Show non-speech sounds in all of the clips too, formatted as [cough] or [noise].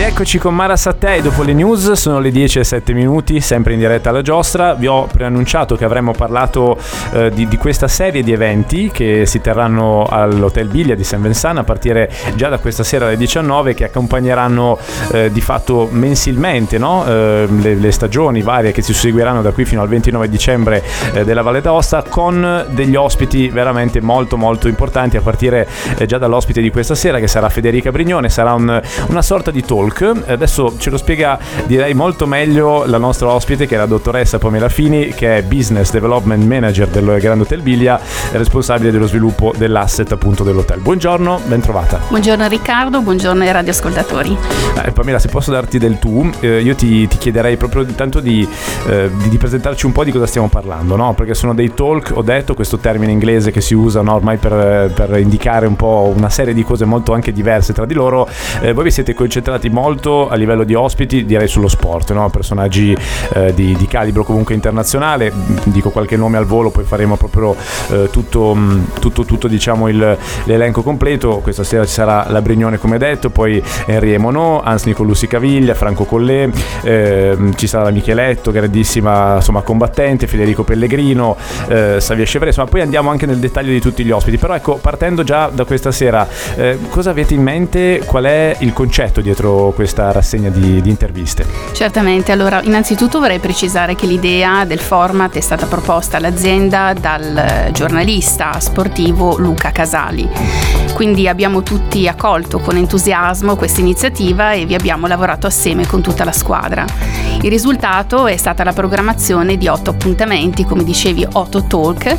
Rieccoci con Mara Sattei dopo le news, sono le 10 e 7 minuti, sempre in diretta alla giostra. Vi ho preannunciato che avremmo parlato eh, di, di, questa serie di eventi che si terranno all'Hotel Biglia di San Vensana a partire già da questa sera alle 19 che accompagneranno eh, di fatto mensilmente no? eh, le, le, stagioni varie che si seguiranno da qui fino al 29 dicembre eh, della Valle d'Aosta con degli ospiti veramente molto molto importanti a partire eh, già dall'ospite di questa sera che sarà Federica Brignone, sarà un, una sorta di talk Talk. Adesso ce lo spiega direi molto meglio la nostra ospite che è la dottoressa Pamela Fini che è Business Development Manager del Grand Hotel Biglia e responsabile dello sviluppo dell'asset appunto dell'hotel. Buongiorno, ben trovata. Buongiorno Riccardo, buongiorno ai radioascoltatori. Eh, Pamela, se posso darti del tu, eh, io ti, ti, chiederei proprio intanto di, eh, di, di, presentarci un po' di cosa stiamo parlando, no? Perché sono dei talk, ho detto questo termine inglese che si usa no? ormai per, per, indicare un po' una serie di cose molto anche diverse tra di loro. Eh, voi vi siete concentrati molto a livello di ospiti, direi sullo sport, no? personaggi eh, di, di, calibro comunque internazionale, dico qualche nome al volo, poi faremo proprio eh, tutto, mm, tutto, tutto diciamo il, l'elenco completo, questa sera ci sarà la Brignone come detto, poi Henri Monod, Hans Nicolussi Caviglia, Franco Collè, eh, ci sarà la Micheletto, grandissima insomma, combattente, Federico Pellegrino, eh, Savia Chevre, insomma poi andiamo anche nel dettaglio di tutti gli ospiti, però ecco partendo già da questa sera, eh, cosa avete in mente, qual è il concetto dietro questa rassegna di, di, interviste? Certamente, allora innanzitutto vorrei precisare che l'idea del format è stata proposta all'azienda dal giornalista sportivo Luca Casali. Quindi abbiamo tutti accolto con entusiasmo questa iniziativa e vi abbiamo lavorato assieme con tutta la squadra. Il risultato è stata la programmazione di otto appuntamenti, come dicevi, otto talk,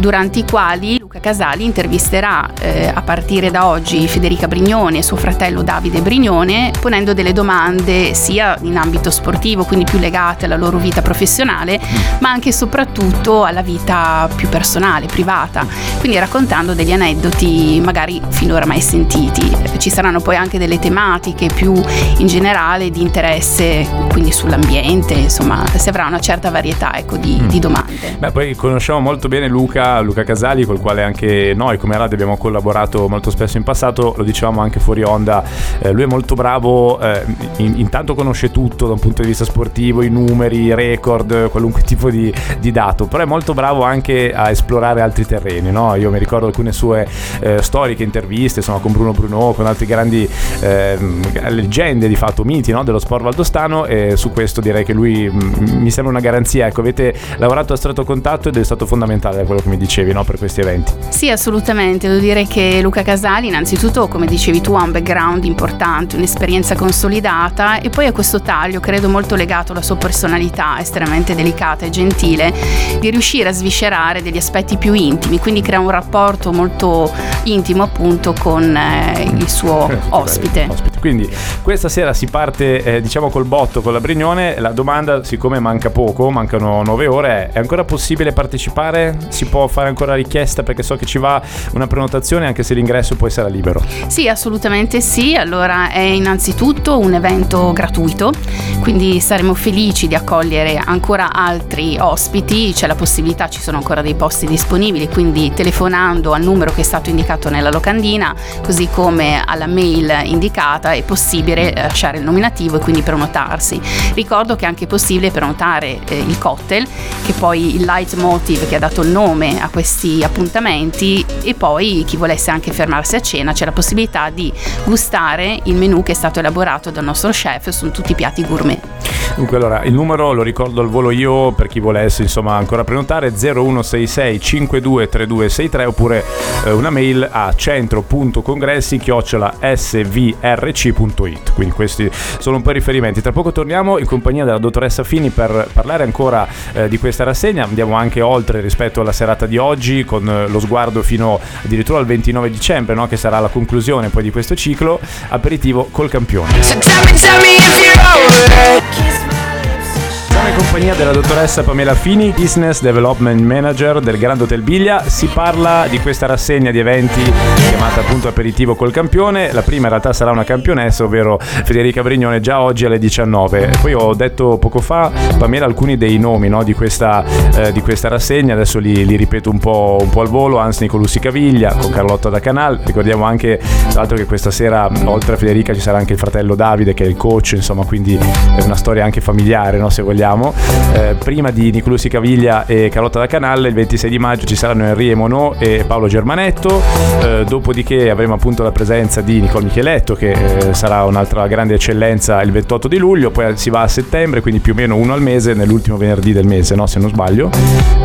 durante i quali Casali intervisterà eh, a partire da oggi Federica Brignone e suo fratello Davide Brignone, ponendo delle domande sia in ambito sportivo, quindi più legate alla loro vita professionale, ma anche e soprattutto alla vita più personale, privata, quindi raccontando degli aneddoti magari finora mai sentiti. Ci saranno poi anche delle tematiche più in generale di interesse, quindi sull'ambiente, insomma, si avrà una certa varietà ecco, di, mm. di domande. Beh, poi conosciamo molto bene Luca, Luca Casali, col quale anche noi come Radio abbiamo collaborato molto spesso in passato, lo dicevamo anche fuori onda, eh, lui è molto bravo, eh, in, intanto conosce tutto da un punto di vista sportivo, i numeri, i record, qualunque [laughs] tipo di, di, dato, però è molto bravo anche a esplorare altri terreni, no? io mi ricordo alcune sue eh, storiche interviste, insomma con Bruno Bruno, con altri grandi ehm, leggende di fatto, miti no? dello sport valdostano e su questo direi che lui mh, mm, mi sembra una garanzia, ecco avete lavorato a stretto contatto ed è stato fondamentale da quello che mi dicevi no? per questi eventi. Sì, assolutamente. Devo dire che Luca Casali, innanzitutto, come dicevi tu, ha un background importante, un'esperienza consolidata e poi ha questo taglio, credo molto legato alla sua personalità estremamente delicata e gentile, di riuscire a sviscerare degli aspetti più intimi, quindi crea un rapporto molto intimo appunto con eh, il suo ospite. ospite. Quindi questa sera si parte eh, diciamo col botto con la Brignone, la domanda siccome manca poco, mancano nove ore, è ancora possibile partecipare? Si può fare ancora richiesta perché so che ci va una prenotazione anche se l'ingresso poi sarà libero. Sì, assolutamente sì. Allora è innanzitutto un evento gratuito, quindi saremo felici di accogliere ancora altri ospiti, c'è la possibilità, ci sono ancora dei posti disponibili, quindi telefonando al numero che è stato indicato nella locandina, così come alla mail indicata è possibile lasciare il nominativo e quindi prenotarsi. Ricordo che è anche possibile prenotare eh, il cocktail, che poi il leitmotiv che ha dato il nome a questi appuntamenti e poi chi volesse anche fermarsi a cena c'è la possibilità di gustare il menù che è stato elaborato dal nostro chef, sono tutti piatti gourmet. Dunque allora il numero lo ricordo al volo io per chi volesse insomma ancora prenotare 0166 523263 oppure eh, una mail a centro.congressi chiocciola svrc.it quindi questi sono un po' i riferimenti. Tra poco torniamo in compagnia della dottoressa Fini per parlare ancora eh, di questa rassegna. Andiamo anche oltre rispetto alla serata di oggi con eh, lo sguardo fino addirittura al 29 dicembre no? che sarà la conclusione poi di questo ciclo aperitivo col campione. So tell me, tell me Siamo in compagnia della dottoressa Pamela Fini, Business Development Manager del Grand Hotel Biglia. Si parla di questa rassegna di eventi chiamata appunto Aperitivo col campione. La prima in realtà sarà una campionessa, ovvero Federica Brignone, già oggi alle 19. Poi ho detto poco fa, Pamela, alcuni dei nomi no, di, questa, eh, di, questa, rassegna, adesso li, li ripeto un po', un po', al volo. Hans Nicolussi Caviglia con Carlotta da Canal. Ricordiamo anche, tra l'altro, che questa sera, oltre a Federica, ci sarà anche il fratello Davide, che è il coach, insomma, quindi è una storia anche familiare, no, se vogliamo. Eh, prima di Nicolussi Caviglia e Carlotta da Canal, il 26 di maggio ci saranno Henri Monod e Paolo Germanetto. Eh, dopodiché avremo appunto la presenza di Nicole Micheletto, che eh, sarà un'altra grande eccellenza il 28 di luglio. Poi si va a settembre, quindi più o meno uno al mese, nell'ultimo venerdì del mese, no, se non sbaglio.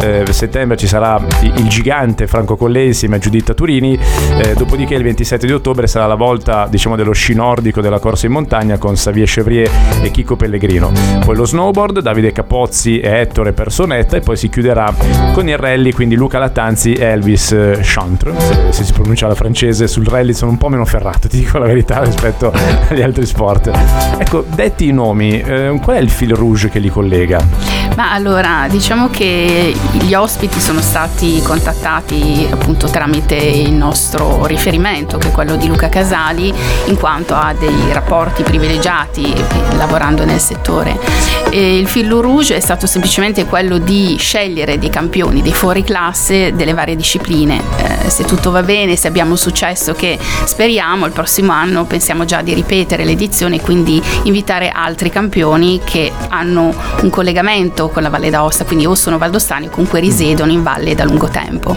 Eh, a settembre ci sarà il gigante Franco Collei insieme a Giuditta Turini. Eh, dopodiché il 27 di ottobre sarà la volta diciamo dello sci nordico della corsa in montagna con Xavier Chevrier e Chico Pellegrino. Poi lo snowboard, Davide Capozzi e Ettore Personetta e poi si chiuderà con il rally, quindi Luca Lattanzi e Elvis eh, Chantre, se, se, si pronuncia la francese, sul rally sono un po' meno ferrato, [laughs] ti dico la verità rispetto agli altri sport. Ecco, detti i nomi, eh, qual è il fil rouge che li collega? Ma allora, diciamo che gli ospiti sono stati contattati appunto tramite il nostro riferimento, che è quello di Luca Casali, in quanto ha dei rapporti privilegiati lavorando nel settore. E il fil rouge è stato semplicemente quello di scegliere dei campioni, dei fuori classe delle varie discipline. Eh, se tutto va bene, se abbiamo successo che speriamo, il prossimo anno pensiamo già di ripetere l'edizione e quindi invitare altri campioni che hanno un collegamento con la Valle d'Aosta, quindi o sono valdostani o comunque risiedono in valle da lungo tempo.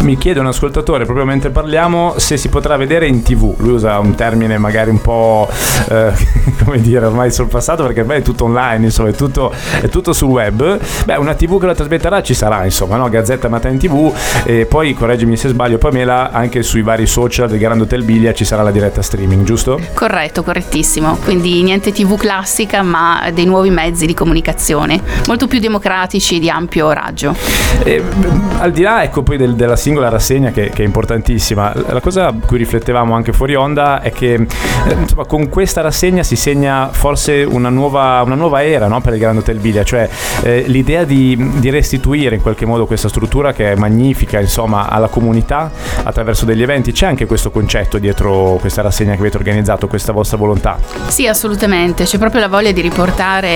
Mi chiede un ascoltatore, proprio mentre parliamo, se si potrà vedere in tv. Lui usa un termine magari un po', eh, [laughs] come dire, ormai sorpassato perché ormai è tutto online, insomma, è tutto, è tutto sul web. Beh, una tv che la trasmetterà ci sarà, insomma, no? Gazzetta Matin TV e poi, correggimi se sbaglio, Pamela, anche sui vari social del Grand Hotel Biglia ci sarà la diretta streaming, giusto? Corretto, correttissimo. Quindi niente tv classica, ma dei nuovi mezzi di comunicazione, molto più democratici di ampio raggio. E, al di là, ecco, poi del, della singola rassegna che, che, è importantissima, la cosa a cui riflettevamo anche fuori onda è che eh, insomma, con questa rassegna si segna forse una nuova, una nuova era no, per il Grand Hotel Biglia, cioè eh, l'idea di, di, restituire in qualche modo questa struttura che è magnifica insomma, alla comunità attraverso degli eventi. C'è anche questo concetto dietro questa rassegna che avete organizzato, questa vostra volontà? Sì, assolutamente. C'è proprio la voglia di riportare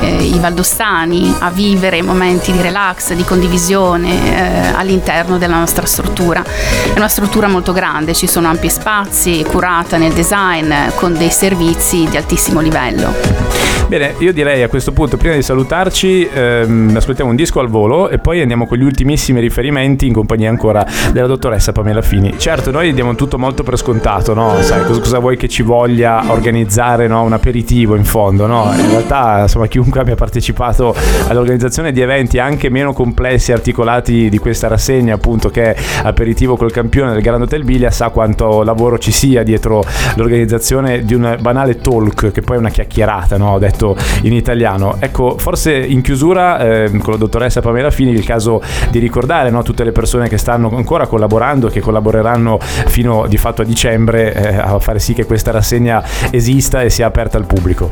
eh, i valdostani a vivere momenti di relax, di condivisione eh, all'interno della nostra struttura. È una struttura molto grande, ci sono ampi spazi, curata nel design, con dei servizi di altissimo livello. Bene, io direi a questo punto, prima di salutarci, ehm, ascoltiamo un disco al volo e poi andiamo con gli ultimissimi riferimenti in compagnia ancora della dottoressa Pamela Fini. Certo, noi diamo tutto molto per scontato, no? Sai, cosa vuoi che ci voglia organizzare no? un aperitivo in fondo, no? In realtà, insomma, chiunque abbia partecipato all'organizzazione di eventi anche meno complessi e articolati di questa rassegna, appunto, che è aperitivo col campione del Grand Hotel Biglia, sa quanto lavoro ci sia dietro l'organizzazione di un banale talk, che poi è una chiacchierata, no? Ho detto in italiano. Ecco, forse in chiusura eh, con la dottoressa Pamela Fini il caso di ricordare no, tutte le persone che stanno ancora collaborando che collaboreranno fino di fatto a dicembre eh, a fare sì che questa rassegna esista e sia aperta al pubblico.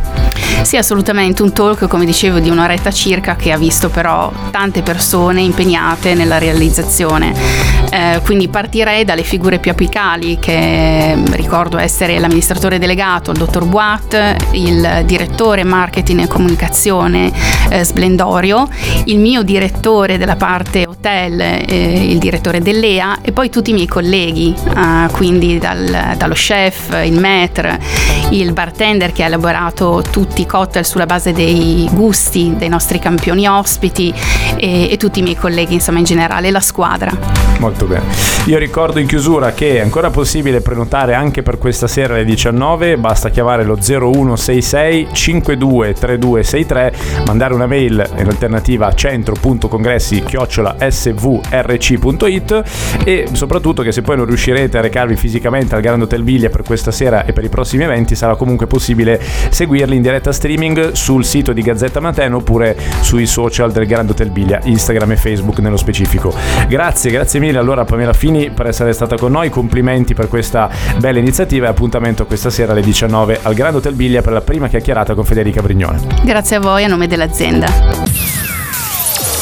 Sì, assolutamente, un talk come dicevo di un'oretta circa che ha visto però tante persone impegnate nella realizzazione. Eh, quindi partirei dalle figure più apicali che ricordo essere l'amministratore delegato, il dottor Boat, il direttore marketing e comunicazione eh, Splendorio, il mio direttore della parte hotel, eh, il direttore dell'EA e poi tutti i miei colleghi, eh, quindi dal, dallo chef, il maître, il bartender che ha elaborato tutti i cocktail sulla base dei gusti dei nostri campioni ospiti e, e tutti i miei colleghi, insomma in generale la squadra. Molto bene. Io ricordo in chiusura che è ancora possibile prenotare anche per questa sera alle 19, basta chiamare lo 0166 52 323263, mandare una mail in alternativa a centro.congressi svrc.it e soprattutto che se poi non riuscirete a recarvi fisicamente al Grand Hotel Biglia per questa sera e per i prossimi eventi sarà comunque possibile seguirli in diretta streaming sul sito di Gazzetta Mateno oppure sui social del Grand Hotel Biglia, Instagram e Facebook nello specifico. Grazie, grazie mille allora Pamela Fini per essere stata con noi, complimenti per questa bella iniziativa e appuntamento questa sera alle 19 al Grand Hotel Biglia per la prima chiacchierata con Federica Brignone. Grazie a voi a nome dell'azienda.